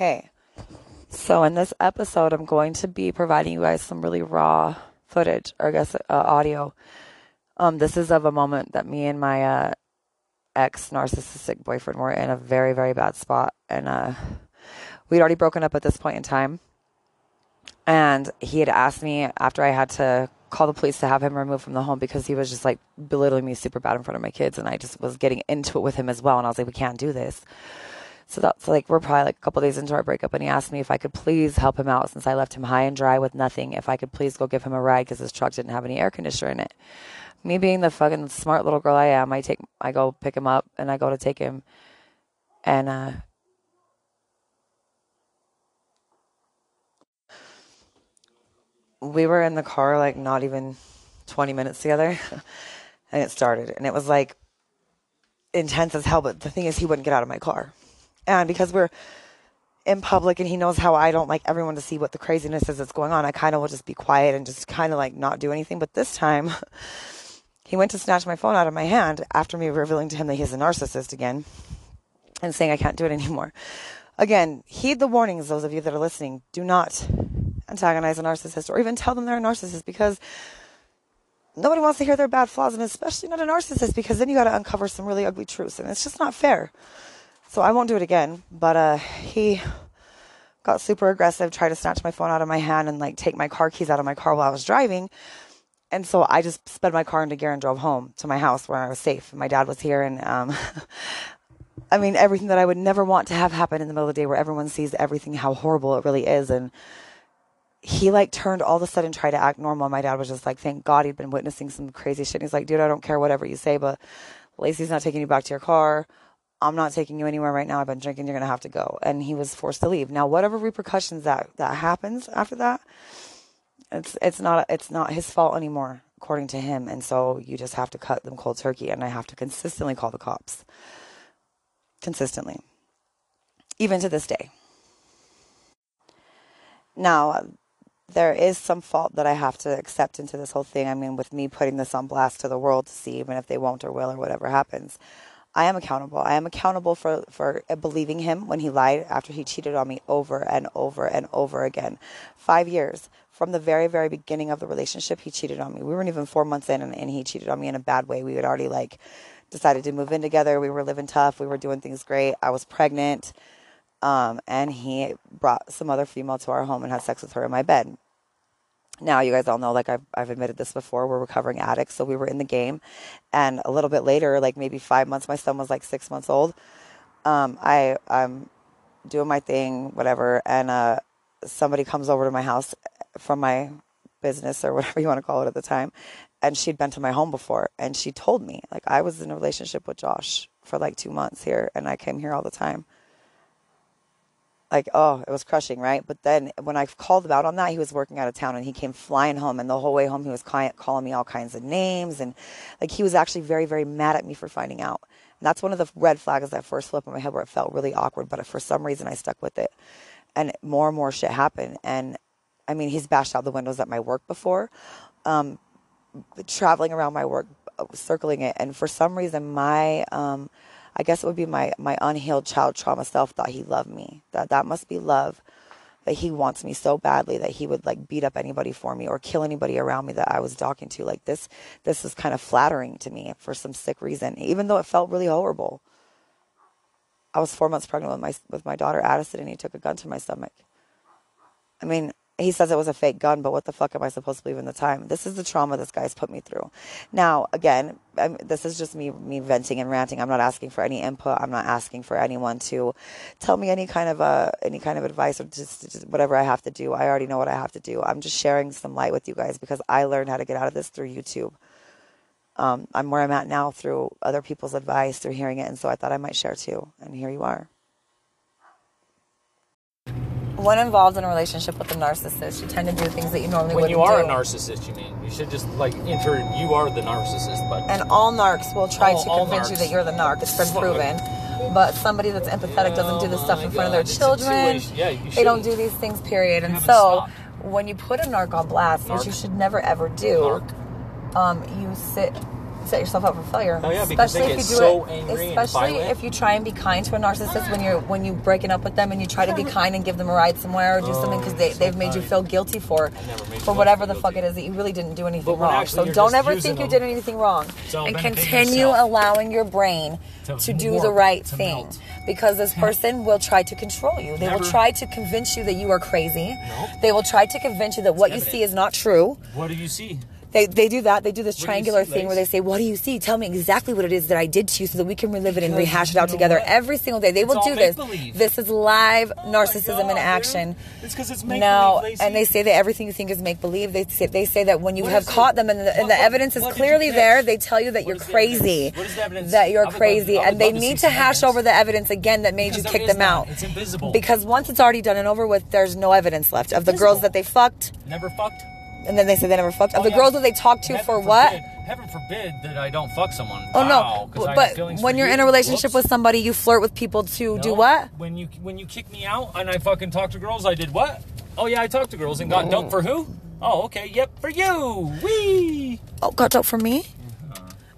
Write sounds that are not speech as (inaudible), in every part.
Okay. So, in this episode, I'm going to be providing you guys some really raw footage, or I guess uh, audio. Um, this is of a moment that me and my uh, ex narcissistic boyfriend were in a very, very bad spot. And uh, we'd already broken up at this point in time. And he had asked me after I had to call the police to have him removed from the home because he was just like belittling me super bad in front of my kids. And I just was getting into it with him as well. And I was like, we can't do this. So that's like we're probably like a couple days into our breakup, and he asked me if I could please help him out since I left him high and dry with nothing. If I could please go give him a ride because his truck didn't have any air conditioner in it. Me being the fucking smart little girl I am, I take I go pick him up and I go to take him, and uh, we were in the car like not even 20 minutes together (laughs) and it started and it was like intense as hell but the thing is he wouldn't get out of my car and because we're in public and he knows how I don't like everyone to see what the craziness is that's going on, I kind of will just be quiet and just kind of like not do anything. But this time, (laughs) he went to snatch my phone out of my hand after me revealing to him that he's a narcissist again and saying I can't do it anymore. Again, heed the warnings, those of you that are listening. Do not antagonize a narcissist or even tell them they're a narcissist because nobody wants to hear their bad flaws, and especially not a narcissist because then you got to uncover some really ugly truths, and it's just not fair. So I won't do it again. But uh, he got super aggressive, tried to snatch my phone out of my hand and like take my car keys out of my car while I was driving. And so I just sped my car into gear and drove home to my house where I was safe. My dad was here, and um, (laughs) I mean everything that I would never want to have happen in the middle of the day, where everyone sees everything how horrible it really is, and he like turned all of a sudden tried to act normal. My dad was just like, thank God he'd been witnessing some crazy shit. And he's like, dude, I don't care whatever you say, but Laecie's not taking you back to your car. I'm not taking you anywhere right now. I've been drinking. You're going to have to go. And he was forced to leave. Now, whatever repercussions that, that happens after that, it's, it's not, it's not his fault anymore, according to him. And so you just have to cut them cold turkey. And I have to consistently call the cops. Consistently. Even to this day. Now, there is some fault that I have to accept into this whole thing. I mean, with me putting this on blast to the world to see even if they won't or will or whatever happens. I am accountable. I am accountable for, for believing him when he lied after he cheated on me over and over and over again. Five years from the very, very beginning of the relationship, he cheated on me. We weren't even four months in and, and he cheated on me in a bad way. We had already like decided to move in together. We were living tough. We were doing things great. I was pregnant. Um, and he brought some other female to our home and had sex with her in my bed now you guys all know like I've, I've admitted this before we're recovering addicts so we were in the game. And a little bit later like maybe five months my son was like six months old. Um, i i'm doing my thing whatever and uh, somebody comes over to my house from my business or (laughs) whatever you want to call it at the time and she'd been to my home before and she told me like i was in a relationship with josh for like two months here and i came here all the time like oh it was crushing right? But then when i called him out on that he was working out of town and he came flying home and the whole way home he was calling me all kinds of names and like he was actually very very mad at me for finding out. And that's one of the red flags that first flip in my head where it felt really awkward but for some reason i stuck with it. And more and more shit happened. And i mean he's bashed out the windows at my work before um, traveling around my work uh, circling it. And for some reason my um, I guess it would be my my unhealed child trauma self thought he loved me. That that must be love. That he wants me so badly that he would like beat up anybody for me or kill anybody around me that I was talking to. Like this this is kind of flattering to me for some sick reason, even though it felt really horrible. I was four months pregnant with my with my daughter Addison, and he took a gun to my stomach. I mean, he says it was a fake gun, but what the fuck am I supposed to believe in the time? This is the trauma this guy's put me through. Now, again, I'm, this is just me me venting and ranting. I'm not asking for any input. I'm not asking for anyone to tell me any kind of uh, any kind of advice or just, just whatever I have to do. I already know what I have to do. I'm just sharing some light with you guys because I learned how to get out of this through YouTube. Um, I'm where I'm at now through other people's advice, through hearing it, and so I thought I might share too. And here you are when involved in a relationship with a narcissist, you tend to do things that you normally when wouldn't you are do. a narcissist, you mean you should just like enter. You are the narcissist, but and all narcs will try All- to all convince you that you're the narc. It's been proven. But somebody that's empathetic doesn't do this stuff in front of their it's children. yeah, they don't do these things, period. And so, stopped. when you put a narc on blast, which you should never ever do, Narc. um, you sit set yourself up for failure. Oh, yeah, because they especially get if you do so it, angry especially if you try and be kind to a narcissist when you're when you breaking up with them and you try to be kind and give them a ride somewhere or do something oh, because they, Oh, they've made you feel guilty for for whatever the fuck it is that you really didn't do anything wrong. So don't ever think you did anything wrong and continue allowing your brain To to do warp, the right thing melt. because this person will try to control you. They will try to convince you that you are crazy. Nope. They will try to convince you that what you evident. see is not true. What do you see? They, they do that. They do this What triangular see, thing where they say, "What do you see? Tell me exactly what it is that I did to you, so that we can relive it and rehash it out together what? every single day." They will do this. This is live Oh narcissism in action. dude. It's because it's make No, believe, and they say that everything you think is make believe. They say, they say that when you What have is it? caught them and the, and the evidence is what did you clearly there, they tell you that you're crazy. What is the evidence? That you're I would love- crazy, and they need to hash over the evidence again that made you kick them out. It's invisible. Because once it's already done and over with, there's no evidence left of the girls that they fucked, Never fucked. And then they say they never fucked. Of Oh, the yeah. girls that they talked to Heaven for forbid- what? Heaven forbid that I don't fuck someone. Oh Wow, no! have But when you're you. in a relationship Whoops. with somebody, you flirt with people to do what? When you when you kick me out and I fucking talk to girls, I did what? Oh yeah, I talked to girls and got dumped for who? Oh okay, yep, for you. Wee. Oh, got dumped for me.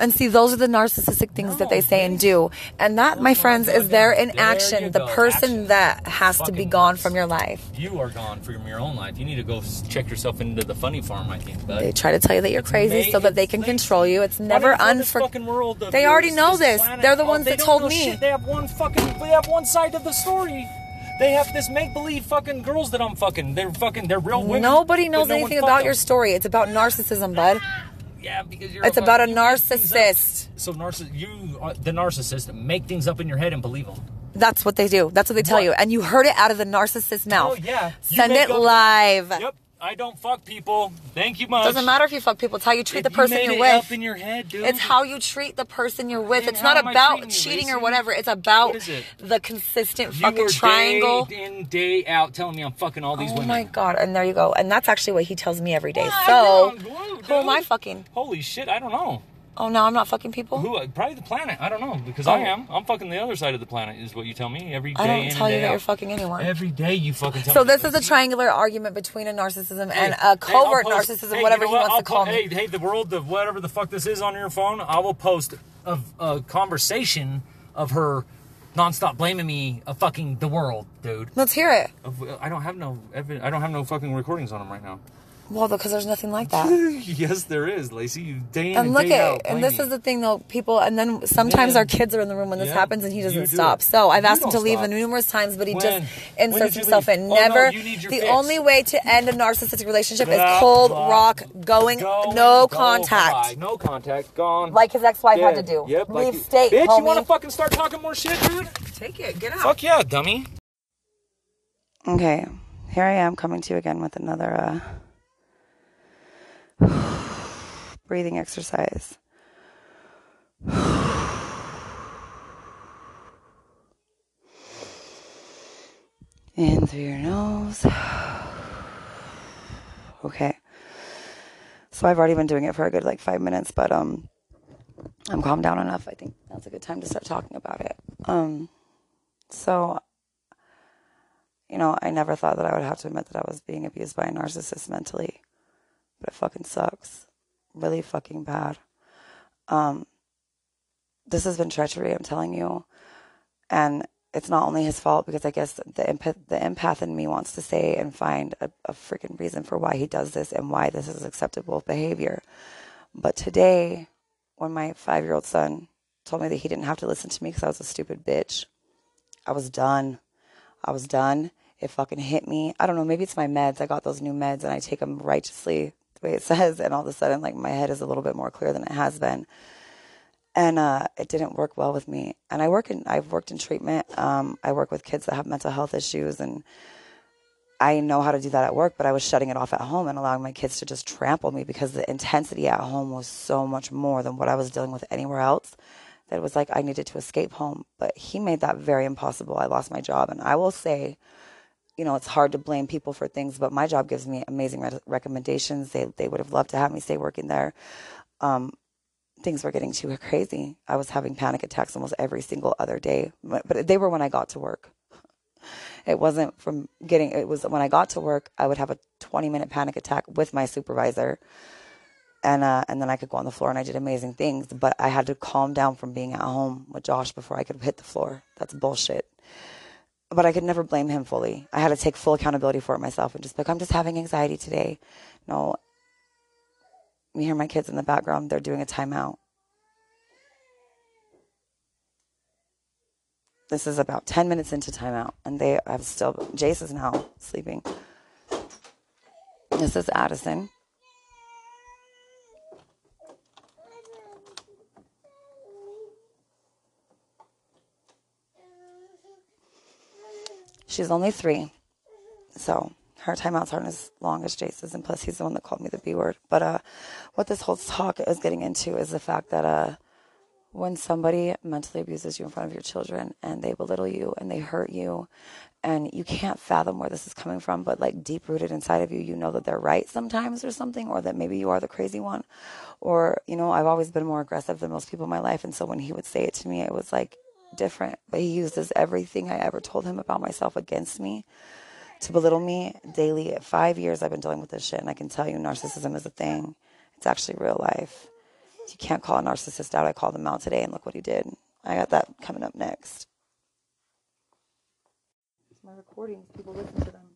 And see, those are the narcissistic things that they say and do. And that, my my friends, is goodness. there in There action. The person Action. that has to be gone from your life. You are gone from your own life. You need to go check yourself into the funny farm. I think, bud. They try to tell you that you're crazy May- so that they can control you. It's never do they this fucking world of They already know this. planet- They're the Oh, ones they that told me. shit. They have one fucking. They have one side of the story. They have this make believe fucking girls that I'm fucking. They're fucking. They're real women. Nobody knows no anything about them. your story. It's about narcissism, bud. Yeah, because you're. It's a about a you make things up. narcissist. So narciss, you, are the narcissist, make things up in your head and believe them. That's what they do. That's what they tell What? you. And you heard it out of the narcissist's mouth. Oh yeah. You Send it up- live. Yep. I don't fuck people. Thank you much. Doesn't matter if you fuck people. It's how you treat If the you person you're it with. up in your head, dude. It's how you treat the person you're with. And It's not about treating you, cheating or whatever. It's about it? the consistent you fucking triangle. day in day out telling me I'm fucking all these Oh women. my god! And there you go. And that's actually what he tells me every day. Ah, So, you're on glue, who am I fucking? Holy shit! I don't know. Oh no, I'm not fucking people. Who? uh, Probably the planet. I don't know because Oh. I am. I'm fucking the other side of the planet. Is what you tell me every day I don't tell you that out. you're fucking anyone. Every day you fucking tell so this is a triangular argument between a narcissism and a covert hey, post- narcissism, hey, whatever you know he wants to I'll call po- me. Hey, hey, the world of whatever the fuck this is on your phone, I will post a, a conversation of her nonstop blaming me of fucking the world, dude. Let's hear it. Of- I don't have no, evi- I don't have no fucking recordings on them right now. Well, because there's nothing like that. (laughs) yes, there is, Laecie. You day in And and, look day at, out and this is the thing though, people, and then sometimes When- our kids are in the room when this Yeah, happens and he doesn't do stop. it. So I've You asked him to don't leave stop. numerous times, but he When? just inserts himself leave? in. Oh, no, Never. you need your the fix. only way to end a narcissistic relationship is cold blah. rock, going, Go, no go, contact. bye. No contact. Gone. Like his ex-wife had to do. Yep. Leave like, state, Bitch, homie. you want to fucking start talking more shit, dude? Take it, get out. Fuck yeah, dummy. Okay, here I am coming to you again with another uh, (sighs) breathing exercise. (sighs) In through your nose. (sighs) Okay. So I've already been doing it for a good like five minutes, but um, I'm calmed down enough. I think that's a good time to start talking about it. Um, so you know, I never thought that I would have to admit that I was being abused by a narcissist mentally, but it fucking sucks, really fucking bad. Um, this has been treachery, I'm telling you, and it's not only his fault because I guess the empath, the empath in me wants to say and find a, a freaking reason for why he does this and why this is acceptable behavior. But today, when my five year old son told me that he didn't have to listen to me because I was a stupid bitch, I was done. I was done. It fucking hit me. I don't know. Maybe it's my meds. I got those new meds and I take them righteously way it (laughs) says. And all of a sudden, like my head is a little bit more clear than it has been. And uh, it didn't work well with me. And I work in. I've worked in treatment. Um, I work with kids that have mental health issues, and I know how to do that at work. But I was shutting it off at home and allowing my kids to just trample me because the intensity at home was so much more than what I was dealing with anywhere else that it was like I needed to escape home. But he made that very impossible. I lost my job. And I will say, you know, it's hard to blame people for things, but my job gives me amazing re- recommendations. They, they would have loved to have me stay working there. Um, things were getting too crazy. I was having panic attacks almost every single other day, but they were when I got to work. It wasn't from getting, it was when I got to work, I would have a 20 minute panic attack with my supervisor and uh, and then I could go on the floor and I did amazing things. But I had to calm down from being at home with Josh before I could hit the floor. That's bullshit. But I could never blame him fully. I had to take full accountability for it myself and just like, I'm just having anxiety today. No, you hear my kids in the background. They're doing a timeout. This is about 10 minutes into timeout, and they have still, Jace is now sleeping. This is Addison. She's only three, so her timeouts aren't as long as Jace's, and plus he's the one that called me the B word. But uh, what this whole talk is getting into is the fact that uh, when somebody mentally abuses you in front of your children and they belittle you and they hurt you, and you can't fathom where this is coming from, but like deep rooted inside of you, you know that they're right sometimes or something, or that maybe you are the crazy one, or you know, I've always been more aggressive than most people in my life, and so when he would say it to me, it was like different, but he uses everything I ever told him about myself against me to belittle me daily. Five years I've been dealing with this shit, and I can tell you narcissism is a thing. It's actually real life. You can't call a narcissist out. I called him out today, and look what he did. I got that coming up next. My recordings. People listen to them.